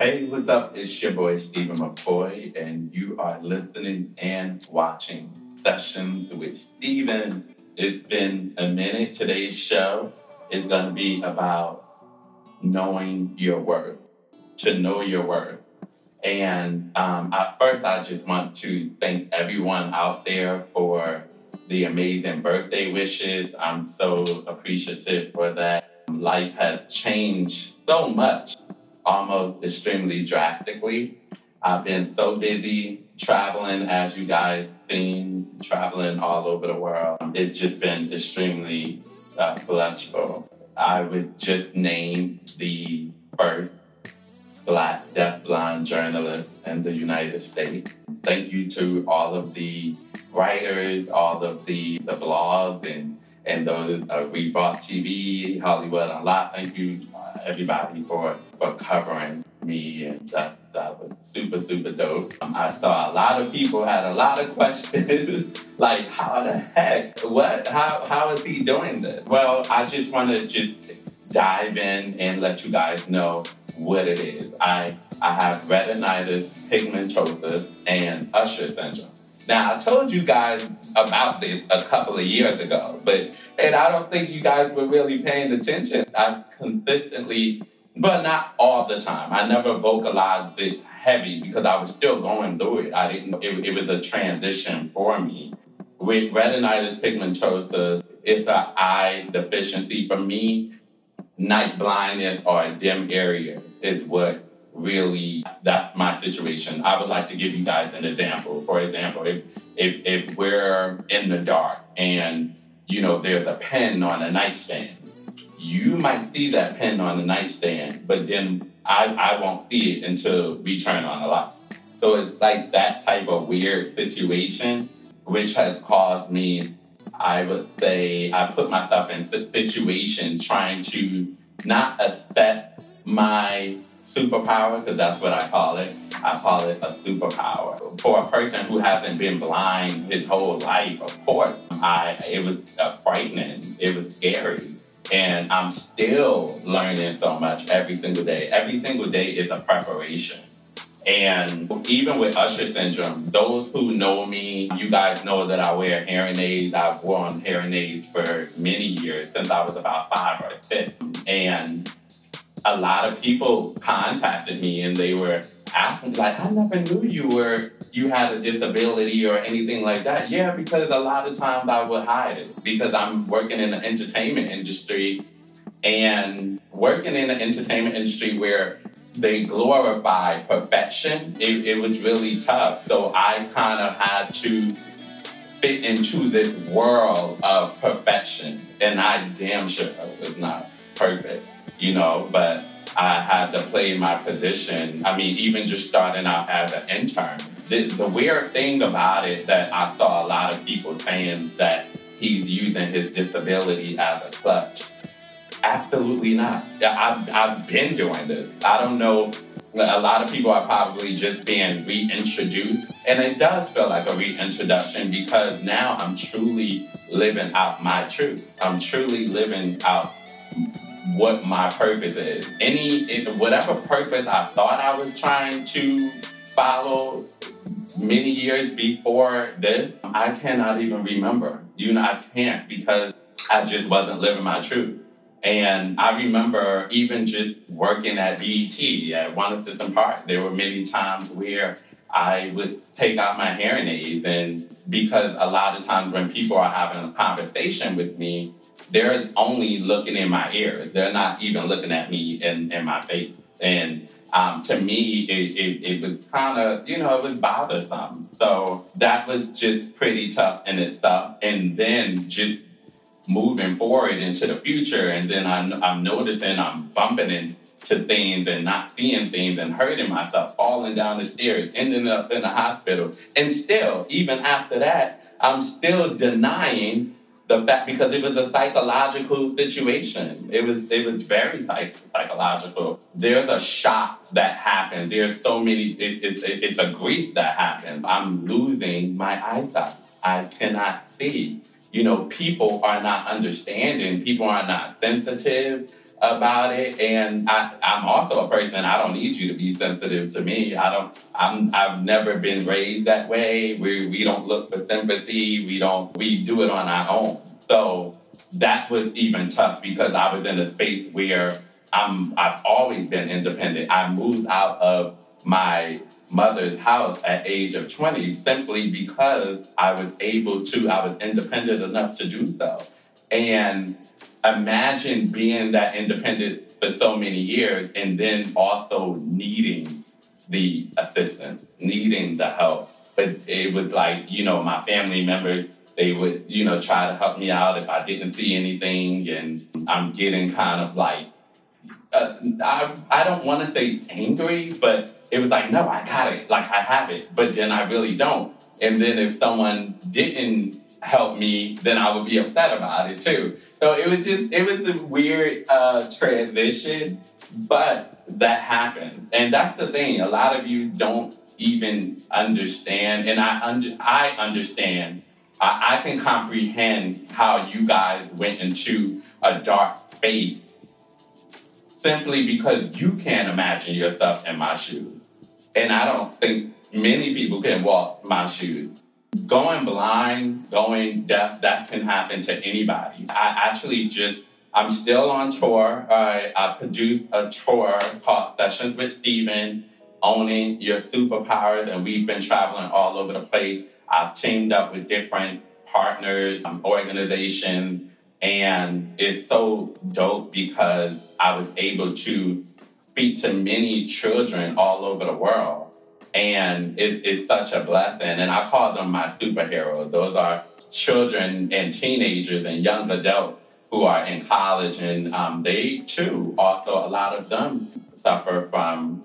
Hey, what's up? It's your boy Stephen McCoy, and you are listening and watching Sessions with Stephen. It's been a minute. Today's show is going to be about knowing your worth, to know your worth. And um, at first, I just want to thank everyone out there for the amazing birthday wishes. I'm so appreciative for that. Life has changed so much, almost extremely drastically. I've been so busy traveling, as you guys seen, traveling all over the world. It's just been extremely uh, blissful. I was just named the first Black deafblind journalist in the United States. Thank you to all of the writers, all of the, the blogs, and and those uh, Revolt TV, Hollywood Unlocked. Thank you, uh, everybody, for for covering me, and that that was super super dope. Um, I saw a lot of people had a lot of questions, like how the heck, what, how how is he doing this? Well, I just want to just dive in and let you guys know what it is. I I have retinitis pigmentosa and Usher syndrome. Now I told you guys about this a couple of years ago, but and I don't think you guys were really paying attention. I've consistently, but not all the time. I never vocalized it heavy because I was still going through it. I didn't. It, it was a transition for me. With retinitis pigmentosa, it's an eye deficiency. For me, night blindness or dim area is what really that's my situation. I would like to give you guys an example. For example, if if, if we're in the dark and you know there's a pen on a nightstand, you might see that pen on the nightstand, but then I, I won't see it until we turn on the light. So it's like that type of weird situation, which has caused me I would say I put myself in the situation trying to not accept my superpower, because that's what I call it. I call it a superpower. For a person who hasn't been blind his whole life, of course, I it was uh, frightening. It was scary. And I'm still learning so much every single day. Every single day is a preparation. And even with Usher syndrome, those who know me, you guys know that I wear hearing aids. I've worn hearing aids for many years, since I was about five or six. And a lot of people contacted me and they were asking, like, I never knew you were you had a disability or anything like that. Yeah, because a lot of times I would hide it because I'm working in the entertainment industry and working in the entertainment industry where they glorify perfection, it, it was really tough. So I kind of had to fit into this world of perfection. And I damn sure was not perfect, you know, but I had to play my position. I mean, even just starting out as an intern. The, the weird thing about it that I saw a lot of people saying that he's using his disability as a clutch Absolutely not. I've, I've been doing this. I don't know. A lot of people are probably just being reintroduced. And it does feel like a reintroduction because now I'm truly living out my truth. I'm truly living out what my purpose is. Any, whatever purpose I thought I was trying to follow many years before this, I cannot even remember. You know, I can't because I just wasn't living my truth. And I remember even just working at BET at One Assistant Park, there were many times where I would take out my hearing aids. And because a lot of times when people are having a conversation with me, they're only looking in my ears. They're not even looking at me in, in my face. And um, to me, it, it, it was kind of, you know, it was bothersome. So that was just pretty tough in itself. And then just moving forward into the future. And then I, I'm noticing I'm bumping into things and not seeing things and hurting myself, falling down the stairs, ending up in the hospital. And still, even after that, I'm still denying the fact because it was a psychological situation. It was it was very psych- psychological. There's a shock that happens. There's so many. It, it, it, it's a grief that happens. I'm losing my eyesight. I cannot see you know, people are not understanding, people are not sensitive about it. And I, I'm also a person, I don't need you to be sensitive to me. I don't, I'm, I've never been raised that way. We, we don't look for sympathy. We don't, we do it on our own. So that was even tough because I was in a space where I'm, I've always been independent. I moved out of my mother's house at age of 20 simply because I was able to, I was independent enough to do so. And imagine being that independent for so many years and then also needing the assistance, needing the help. But it was like, you know, my family members, they would, you know, try to help me out if I didn't see anything. And I'm getting kind of like, uh, I, I don't want to say angry, but it was like, no, I got it. Like I have it, but then I really don't. And then if someone didn't help me, then I would be upset about it too. So it was just, it was a weird uh, transition, but that happens, And that's the thing. A lot of you don't even understand. And I, under, I understand. I, I can comprehend how you guys went into a dark space simply because you can't imagine yourself in my shoes. And I don't think many people can walk my shoes. Going blind, going deaf, that can happen to anybody. I actually just, I'm still on tour. I, I produced a tour called Sessions with Stephen, Owning Your Superpowers, and we've been traveling all over the place. I've teamed up with different partners, um, organizations, and it's so dope because I was able to speak to many children all over the world and it, it's such a blessing. And I call them my superheroes. Those are children and teenagers and young adults who are in college, and um, they too, also a lot of them suffer from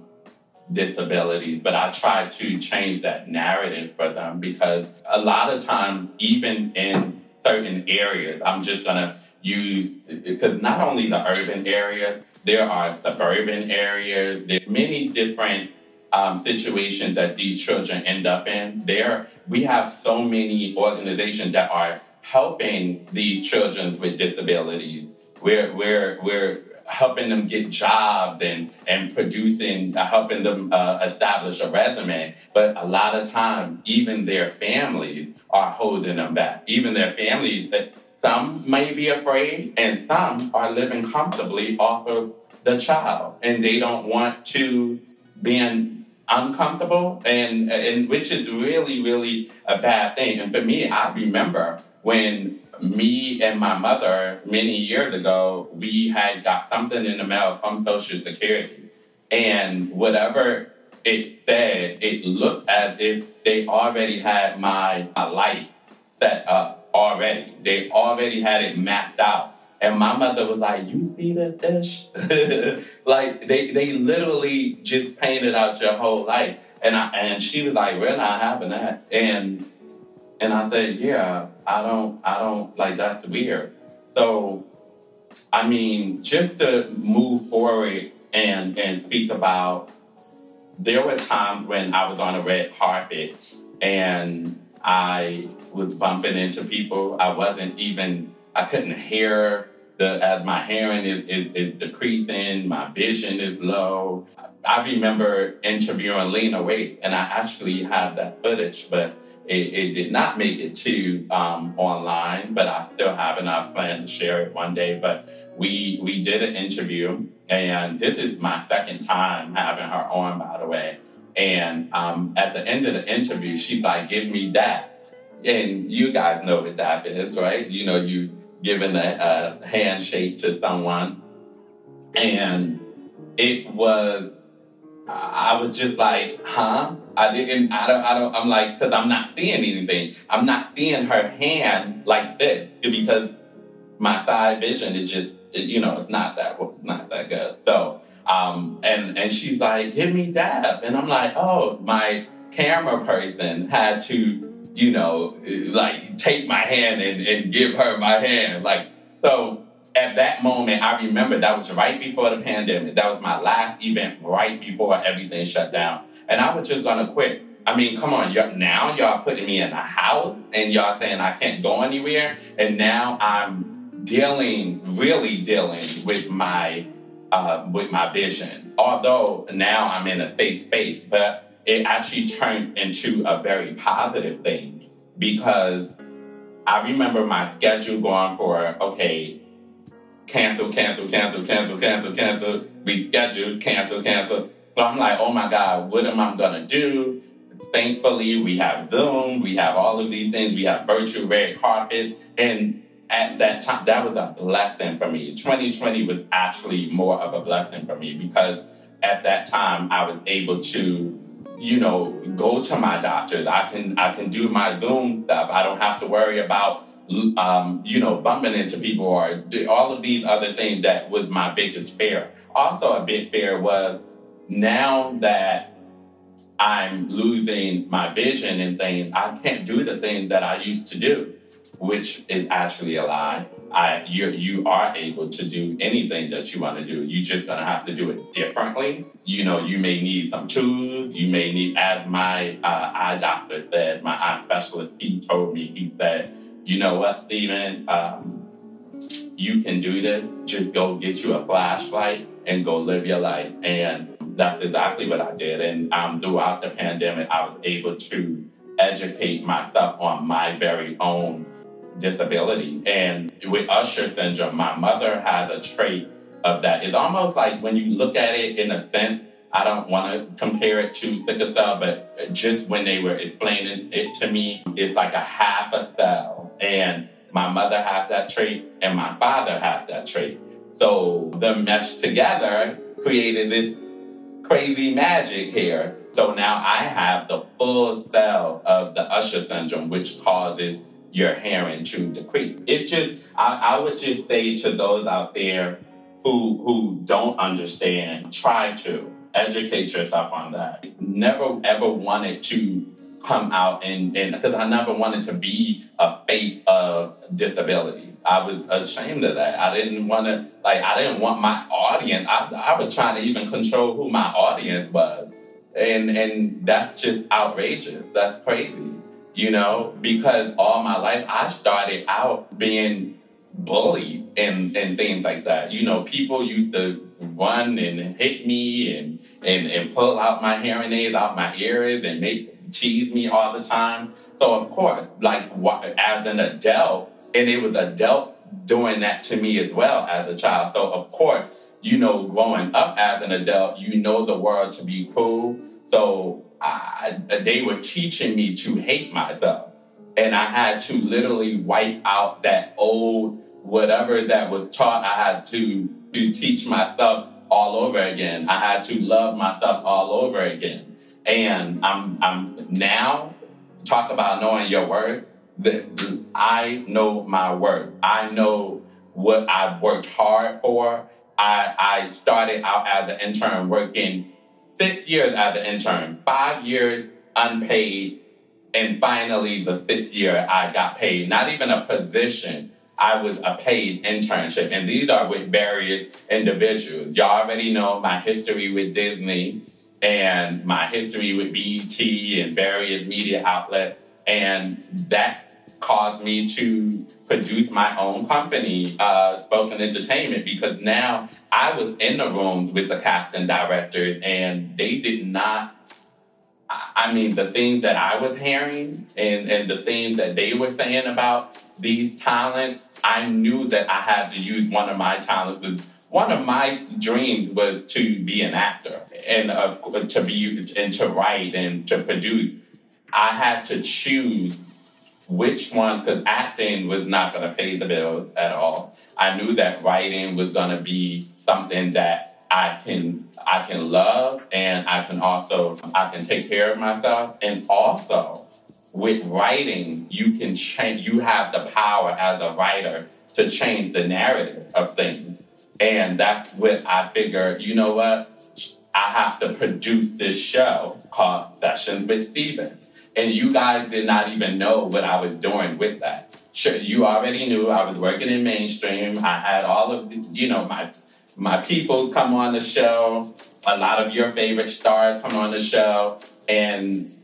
disabilities. But I try to change that narrative for them because a lot of times, even in certain areas, I'm just gonna use because not only the urban areas, there are suburban areas. There are many different um, situations that these children end up in. There, we have so many organizations that are helping these children with disabilities. We're, we're, we're helping them get jobs and, and producing, uh, helping them uh, establish a resume. But a lot of times, even their families are holding them back. Even their families, uh, some may be afraid and some are living comfortably off of the child and they don't want to be uncomfortable and and which is really really a bad thing. And for me i remember when me and my mother many years ago we had got something in the mail from social security. And whatever it said it looked as if they already had my, my life set up already. They already had it mapped out and my mother was like, "You see the fish?" like they they literally just painted out your whole life. And I and she was like, "We're not having that." And and I said, "Yeah, I don't I don't like that's weird." So, I mean, just to move forward and and speak about, there were times when I was on a red carpet and I was bumping into people. I wasn't even I couldn't hear the as my hearing is, is, is decreasing, my vision is low. I remember interviewing Lena Waithe, and I actually have that footage, but it, it did not make it to um, online. But I still have it. I plan to share it one day. But we we did an interview, and this is my second time having her on, by the way. And um, at the end of the interview, she's like, "Give me that." And you guys know what that is, right? You know, you giving a, a handshake to someone. And it was, I was just like, huh? I didn't, I don't, I don't, I'm like, cause I'm not seeing anything. I'm not seeing her hand like this because my side vision is just, you know, it's not that, not that good. So, um, and, and she's like, give me dab. And I'm like, oh, my camera person had to you know, like take my hand and, and give her my hand. Like, so at that moment, I remember that was right before the pandemic. That was my last event right before everything shut down. And I was just gonna quit. I mean, come on, y'all, now y'all putting me in a house and y'all saying I can't go anywhere. And now I'm dealing, really dealing with my uh, with my vision. Although now I'm in a safe space, but it actually turned into a very positive thing because I remember my schedule going for okay, cancel, cancel, cancel, cancel, cancel, cancel, reschedule, cancel, cancel. So I'm like, oh my God, what am I gonna do? Thankfully, we have Zoom, we have all of these things, we have virtual red carpet, and at that time, that was a blessing for me. 2020 was actually more of a blessing for me because at that time I was able to, you know, go to my doctors. I can I can do my Zoom stuff. I don't have to worry about um, you know, bumping into people or all of these other things that was my biggest fear. Also, a big fear was now that I'm losing my vision and things, I can't do the things that I used to do which is actually a lie. I you you are able to do anything that you want to do. You're just gonna have to do it differently. You know, you may need some tools. You may need, as my uh, eye doctor said, my eye specialist, he told me, he said, you know what, Stephen, um, you can do this. Just go get you a flashlight and go live your life. And that's exactly what I did. And um, throughout the pandemic, I was able to educate myself on my very own disability. And with Usher syndrome, my mother had a trait of that. It's almost like when you look at it in a sense, I don't want to compare it to sickle cell, but just when they were explaining it to me, it's like a half a cell. And my mother has that trait and my father has that trait. So the mesh together created this crazy magic here. So now I have the full cell of the Usher syndrome, which causes your hearing to decrease. It just, I, I would just say to those out there who who don't understand, try to educate yourself on that. Never ever wanted to come out and and because I never wanted to be a face of disability. I was ashamed of that. I didn't want to like I didn't want my audience. I, I was trying to even control who my audience was, and and that's just outrageous. That's crazy you know, because all my life I started out being bullied and, and things like that. You know, people used to run and hit me and, and, and pull out my hearing aids out my ears and make tease me all the time. So of course, like as an adult, and it was adults doing that to me as well as a child. So of course, you know, growing up as an adult, you know the world to be cruel. So they were teaching me to hate myself. And I had to literally wipe out that old whatever that was taught. I had to, to teach myself all over again. I had to love myself all over again. And I'm, I'm now talk about knowing your worth. That I know my worth. I know what I've worked hard for. I, I started out as an intern working six years as an intern, five years unpaid, and finally the fifth year I got paid. Not even a position. I was a paid internship. And these are with various individuals. Y'all already know my history with Disney and my history with BET and various media outlets. And that caused me to produce my own company, uh, Spoken Entertainment, because now I was in the rooms with the casting directors and they did not. I mean, the things that I was hearing and, and the things that they were saying about these talents, I knew that I had to use one of my talents. One of my dreams was to be an actor and uh, to be and to write and to produce. I had to choose which one, because acting was not going to pay the bills at all. I knew that writing was going to be something that I can I can love and I can also I can take care of myself. And also with writing you can change you have the power as a writer to change the narrative of things. And that's what I figure you know what? I have to produce this show called Sessions with Stephen and you guys did not even know what I was doing with that. Sure, you already knew I was working in mainstream. I had all of you know my my people come on the show. A lot of your favorite stars come on the show, and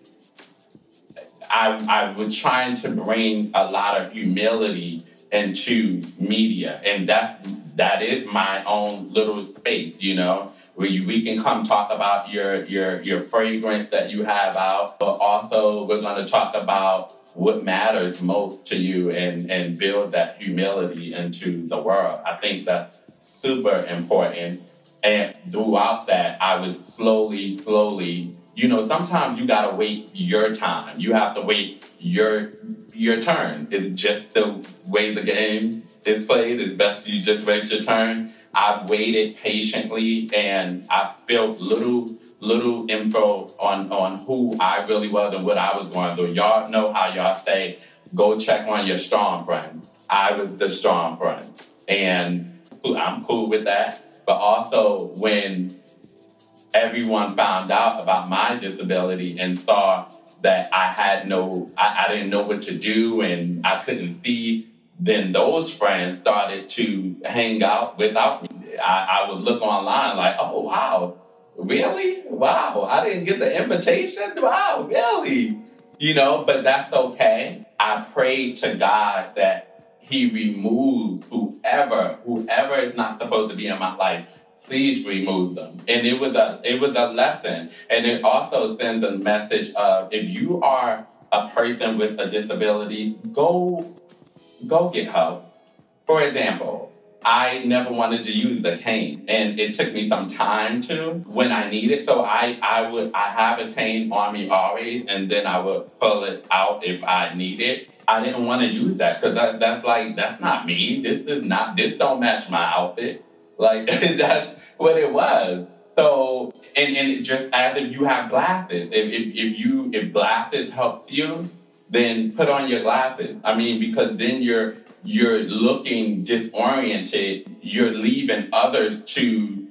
I I was trying to bring a lot of humility into media, and that's that is my own little space, you know, you, we can come talk about your your your fragrance that you have out, but also we're going to talk about what matters most to you and and build that humility into the world. I think that's super important. And throughout that, I was slowly, slowly, you know, sometimes you gotta wait your time. You have to wait your your turn. It's just the way the game is played. It's best you just wait your turn. I waited patiently and I felt little little info on on who I really was and what I was going through. Y'all know how y'all say, go check on your strong friend. I was the strong friend. And I'm cool with that. But also when everyone found out about my disability and saw that I had no, I, I didn't know what to do and I couldn't see, then those friends started to hang out without me. I, I would look online like, oh, wow, really? Wow, I didn't get the invitation? Wow, really? You know, but that's okay. I prayed to God that He removes whoever, whoever is not supposed to be in my life. Please remove them. And it was a it was a lesson. And it also sends a message of if you are a person with a disability, go go help. For example, I never wanted to use a cane, and it took me some time to when I need it. So I, I would I have a cane on me always, and then I would pull it out if I need it. I didn't want to use that because that, that's like that's not me. This is not this don't match my outfit. Like that's what it was. So and and just as if you have glasses, if, if if you if glasses helps you, then put on your glasses. I mean because then you're you're looking disoriented, you're leaving others to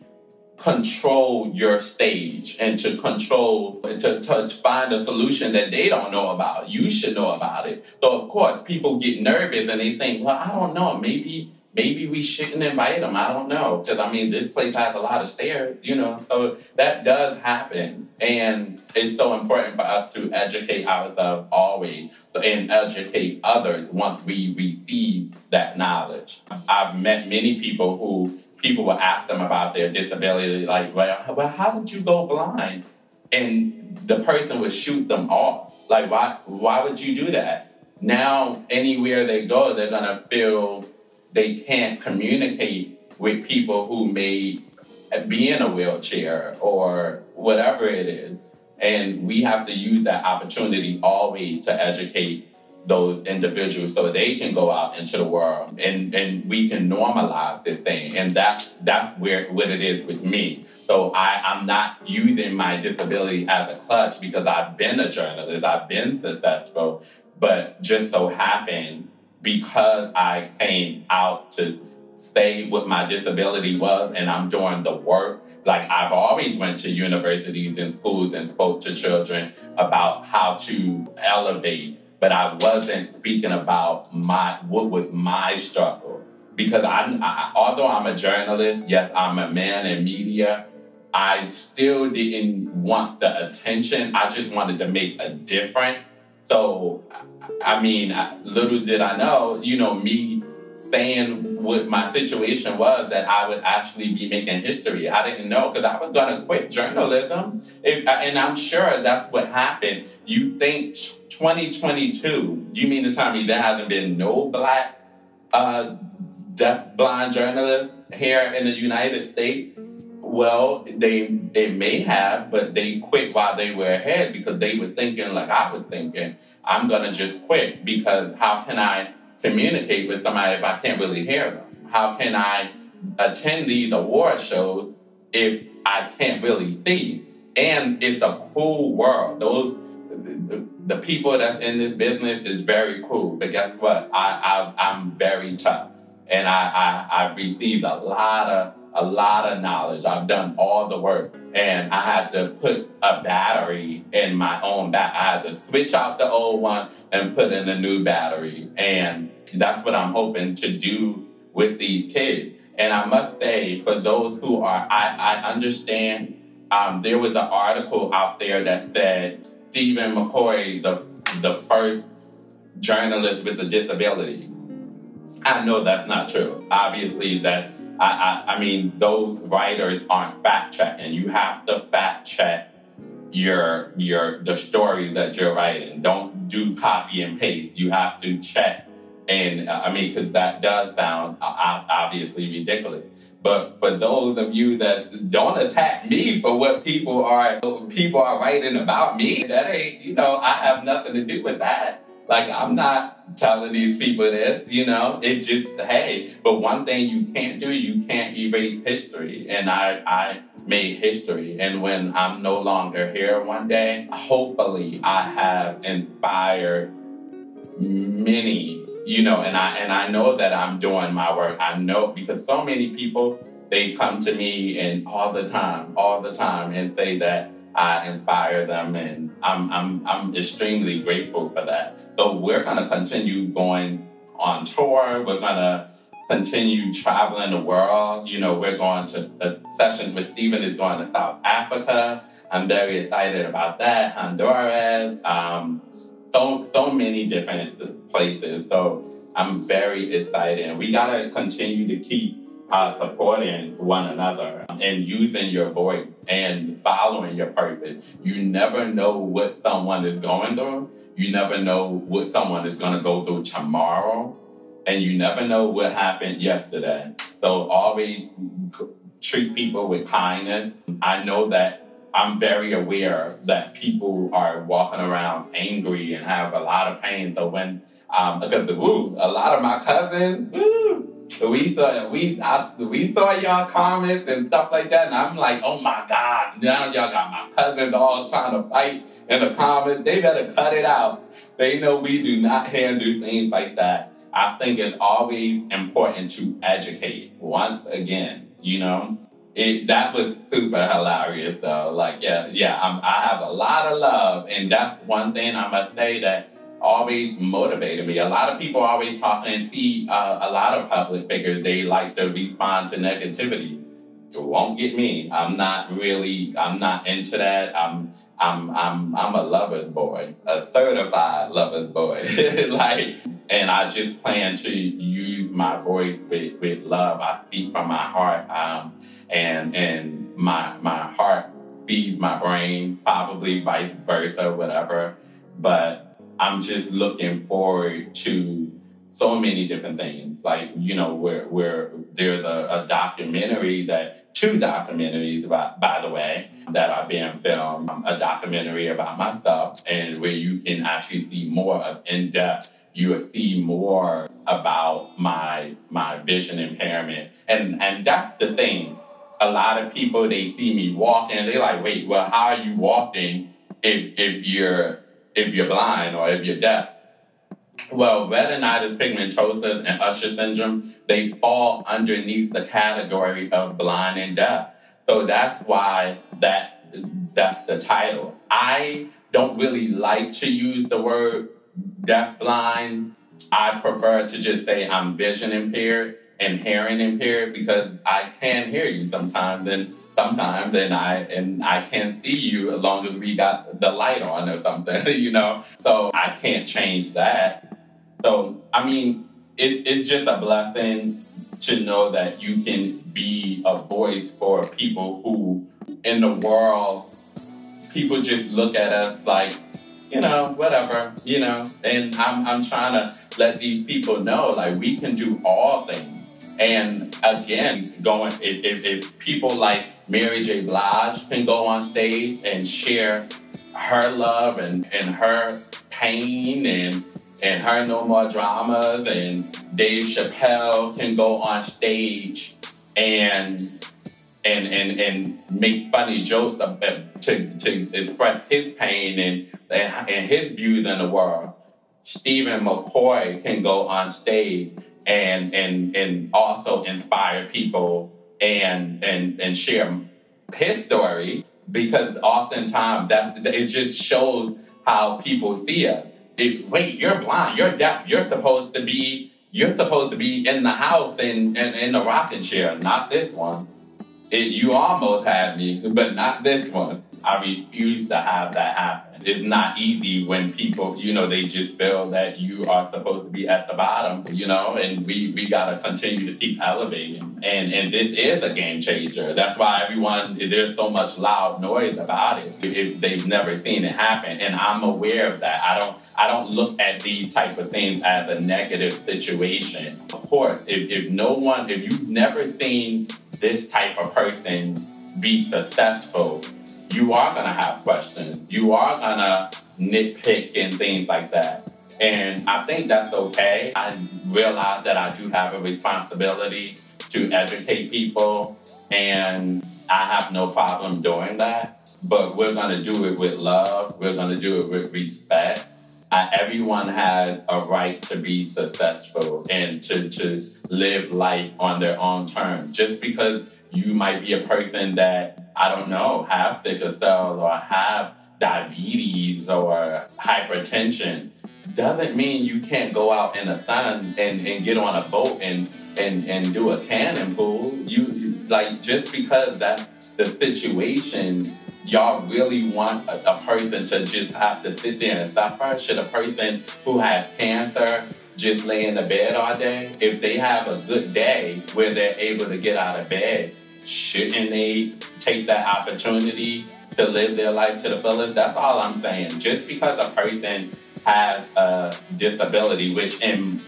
control your stage and to control to, to find a solution that they don't know about. You should know about it. So of course people get nervous and they think well i don't know. Maybe maybe we shouldn't invite them i don't know because i mean this place has a lot of stairs you know so that does happen and it's so important for us to educate ourselves always and educate others once we receive that knowledge. I've met many people who people will ask them about their disability, like, well, well, how did you go blind? And the person would shoot them off. Like, why why would you do that? Now anywhere they go, they're gonna feel they can't communicate with people who may be in a wheelchair or whatever it is. And we have to use that opportunity always to educate those individuals so they can go out into the world and, and we can normalize this thing. And that's that's where what it is with me. So I, I'm not using my disability as a clutch because I've been a journalist, I've been successful, but just so happened because I came out to say what my disability was and I'm doing the work like I've always went to universities and schools and spoke to children about how to elevate, but I wasn't speaking about my what was my struggle because I, I although I'm a journalist, yes, I'm a man in media. I still didn't want the attention. I just wanted to make a difference. So, I mean, little did I know, you know, me saying what my situation was that I would actually be making history. I didn't know because I was going to quit journalism. If, and I'm sure that's what happened. You think 2022, you mean to tell me there hasn't been no black uh, deaf blind journalist here in the United States? Well, they they may have, but they quit while they were ahead because they were thinking like I was thinking. I'm gonna just quit because how can I communicate with somebody if I can't really hear them? How can I attend these award shows if I can't really see? And it's a cool world. Those the, the people that's in this business is very cool. But guess what? I, I I'm very tough, and I, I I've received a lot of a lot of knowledge. I've done all the work, and I had to put a battery in my own bat. I had to switch out the old one and put in a new battery, and that's what I'm hoping to do with these kids. And I must say, for those who are, I, I understand. Um, there was an article out there that said Stephen McCoy, the the first journalist with a disability. I know that's not true. Obviously, that I, I, I mean, those writers aren't fact checking. You have to fact check your your the story that you're writing. Don't do copy and paste. You have to check. And uh, I mean, because that does sound uh, obviously ridiculous. But for those of you that don't attack me for what people are people are writing about me, that ain't you know I have nothing to do with that. Like I'm not telling these people this, you know. It just hey, but one thing you can't do, you can't erase history. And I I made history. And when I'm no longer here one day, hopefully I have inspired many, you know, and I and I know that I'm doing my work. I know because so many people they come to me and all the time, all the time and say that I inspire them, and I'm I'm I'm extremely grateful for that. So we're gonna continue going on tour. We're gonna continue traveling the world. You know, we're going to uh, sessions with Stephen is going to South Africa. I'm very excited about that. Honduras, um, so so many different places. So I'm very excited, we gotta continue to keep supporting one another and using your voice and following your purpose. You never know what someone is going through. You never know what someone is going to go through tomorrow. And you never know what happened yesterday. So always treat people with kindness. I know that I'm very aware that people are walking around angry and have a lot of pain. So when, um, because the woo, a lot of my cousins, woo, we thought we I, we saw y'all comments and stuff like that, and I'm like, oh my god! Now y'all got my cousins all trying to fight in the comments. They better cut it out. They know we do not handle things like that. I think it's always important to educate. Once again, you know, it that was super hilarious though. Like, yeah, yeah, I'm, I have a lot of love, and that's one thing I must say that always motivated me. A lot of people always talk and see uh, a lot of public figures, they like to respond to negativity. It won't get me. I'm not really, I'm not into that. I'm, I'm, I'm, I'm a lover's boy, a certified lover's boy. like, and I just plan to use my voice with, with love. I speak from my heart. Um, and, and my, my heart feeds my brain, probably vice versa, whatever. But I'm just looking forward to so many different things. Like, you know, where where there's a, a documentary that two documentaries about by the way, that are being filmed. Um, a documentary about myself and where you can actually see more of in depth. You will see more about my my vision impairment. And and that's the thing. A lot of people they see me walking, they're like, wait, well, how are you walking if if you're if you're blind or if you're deaf. Well, retinitis pigmentosa and Usher syndrome, they fall underneath the category of blind and deaf. So that's why that that's the title. I don't really like to use the word deaf blind. I prefer to just say I'm vision impaired and hearing impaired because I can hear you sometimes and sometimes and I and I can't see you as long as we got the light on or something, you know. So I can't change that. So I mean, it's it's just a blessing to know that you can be a voice for people who in the world people just look at us like, you know, whatever, you know, and I'm I'm trying to let these people know like we can do all things. And again, going if, if, if people like Mary J. Blige can go on stage and share her love and, and her pain and and her no more dramas and Dave Chappelle can go on stage and and and and make funny jokes to to express his pain and and his views in the world. Stephen McCoy can go on stage and and and also inspire people and and and share his story because oftentimes that it just shows how people see us. It, wait, you're blind, you're deaf, you're supposed to be you're supposed to be in the house and in, in, in the rocking chair, not this one. It, you almost had me, but not this one. I refuse to have that happen. It's not easy when people, you know, they just feel that you are supposed to be at the bottom, you know, and we, we gotta continue to keep elevating. And and this is a game changer. That's why everyone there's so much loud noise about it. If they've never seen it happen. And I'm aware of that. I don't I don't look at these type of things as a negative situation. Of course, if, if no one, if you've never seen this type of person be successful, you are going to have questions. You are going to nitpick and things like that. And I think that's okay. I realize that I do have a responsibility to educate people, and I have no problem doing that. But we're going to do it with love, we're going to do it with respect. Everyone has a right to be successful and to, to live life on their own terms. Just because you might be a person that I don't know, have sickle cell or have diabetes or hypertension doesn't mean you can't go out in the sun and, and get on a boat and, and, and do a cannon pool. You, you like just because that's the situation, y'all really want a, a, person to just have to sit there and suffer? Should a person who has cancer just lay in the bed all day? If they have a good day where they're able to get out of bed, shouldn't they take that opportunity to live their life to the fullest? That's all I'm saying. Just because a person has a disability, which in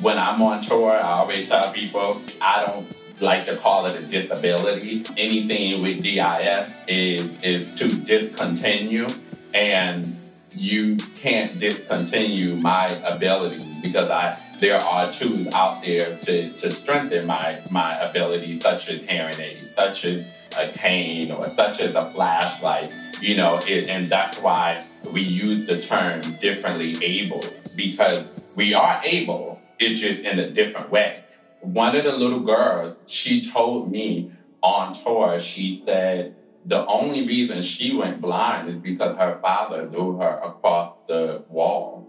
when I'm on tour, I always tell people I don't like to call it a disability. Anything with DIS is is to discontinue, and you can't discontinue my ability because I there are tools out there to, to strengthen my my ability, such as hearing aids, such as a cane, or such as a flashlight. You know, it, and that's why we use the term differently able because we are able. It's just in a different way. One of the little girls, she told me on tour, she said the only reason she went blind is because her father threw her across the wall.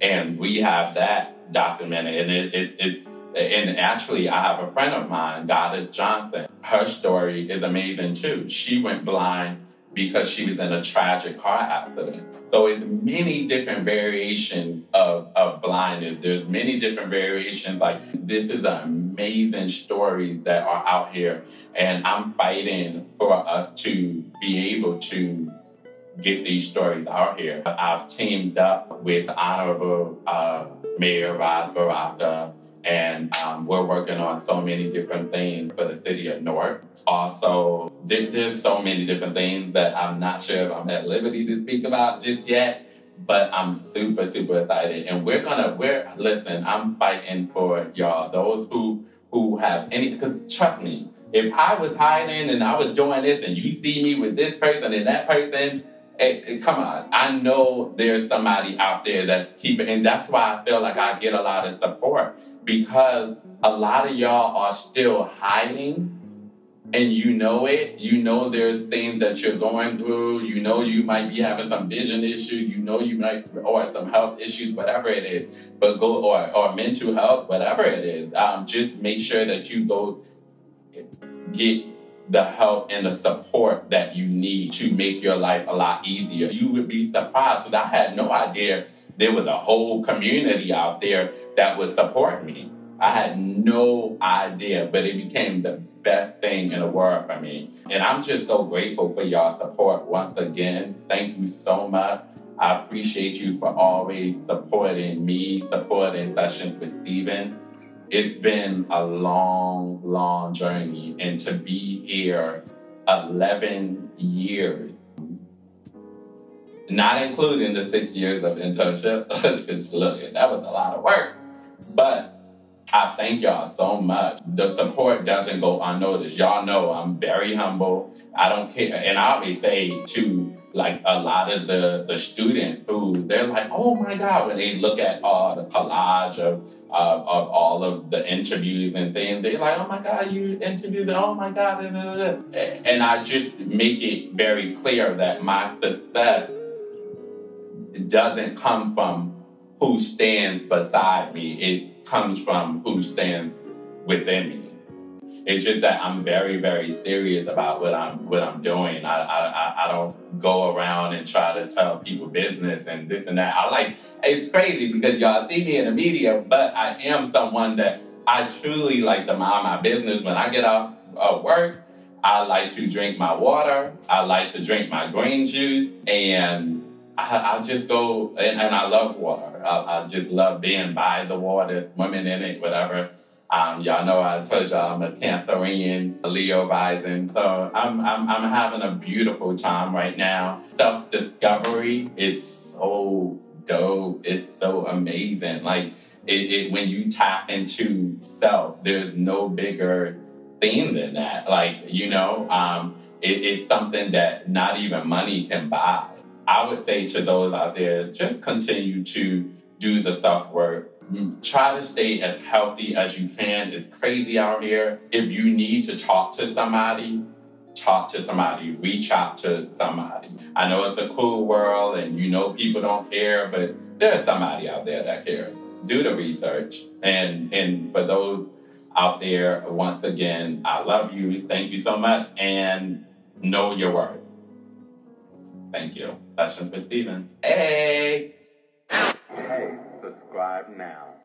And we have that documented. And it, it, it and actually, I have a friend of mine, Goddess Johnson. Her story is amazing too. She went blind because she was in a tragic car accident. So it's many different variations of, of blindness. There's many different variations. Like this is an amazing stories that are out here. And I'm fighting for us to be able to get these stories out here. I've teamed up with Honorable uh, Mayor Ras Baraka and um, we're working on so many different things for the city of Newark. Also, there, there's so many different things that I'm not sure if I'm at liberty to speak about just yet. But I'm super, super excited, and we're gonna. We're listen. I'm fighting for y'all. Those who who have any, because trust me, if I was hiding and I was doing this, and you see me with this person and that person, Hey, come on. I know there's somebody out there that's keeping, and that's why I feel like I get a lot of support because a lot of y'all are still hiding and you know it. You know there's things that you're going through. You know you might be having some vision issue. You know you might, or some health issues, whatever it is. But go, or, or mental health, whatever it is. Um, just make sure that you go get the help and the support that you need to make your life a lot easier. You would be surprised because I had no idea there was a whole community out there that would support me. I had no idea, but it became the best thing in the world for me. And I'm just so grateful for y'all support once again. Thank you so much. I appreciate you for always supporting me, supporting Sessions with Stephen it's been a long, long journey. And to be here 11 years, not including the six years of internship, because look, that was a lot of work. But I thank y'all so much. The support doesn't go unnoticed. Y'all know I'm very humble. I don't care. And I always say to like a lot of the, the students who they're like, oh my God, when they look at uh, the collage of, of, of all of the interviews and things, they're like, oh my God, you interviewed, oh my God. And I just make it very clear that my success doesn't come from who stands beside me. It comes from who stands within me. It's just that I'm very, very serious about what I'm what I'm doing. I I, I don't go around and try to tell people business and this and that. I like it's crazy because y'all see me in the media, but I am someone that I truly like to mind my business. When I get out of work, I like to drink my water. I like to drink my green juice, and I, I just go and, and, I love water. I, I, just love being by the water, swimming in it, whatever. Um, y'all know I told y'all I'm a Cancerian, a Leo rising, so I'm, I'm I'm having a beautiful time right now. Self discovery is so dope. It's so amazing. Like it, it, when you tap into self, there's no bigger theme than that. Like you know, um, it, it's something that not even money can buy. I would say to those out there, just continue to do the self work. Try to stay as healthy as you can. It's crazy out here. If you need to talk to somebody, talk to somebody, reach out to somebody. I know it's a cool world and you know people don't care, but there's somebody out there that cares. Do the research. And and for those out there, once again, I love you. Thank you so much. And know your worth. Thank you. Sessions with Stephen. Hey! Hey, subscribe now.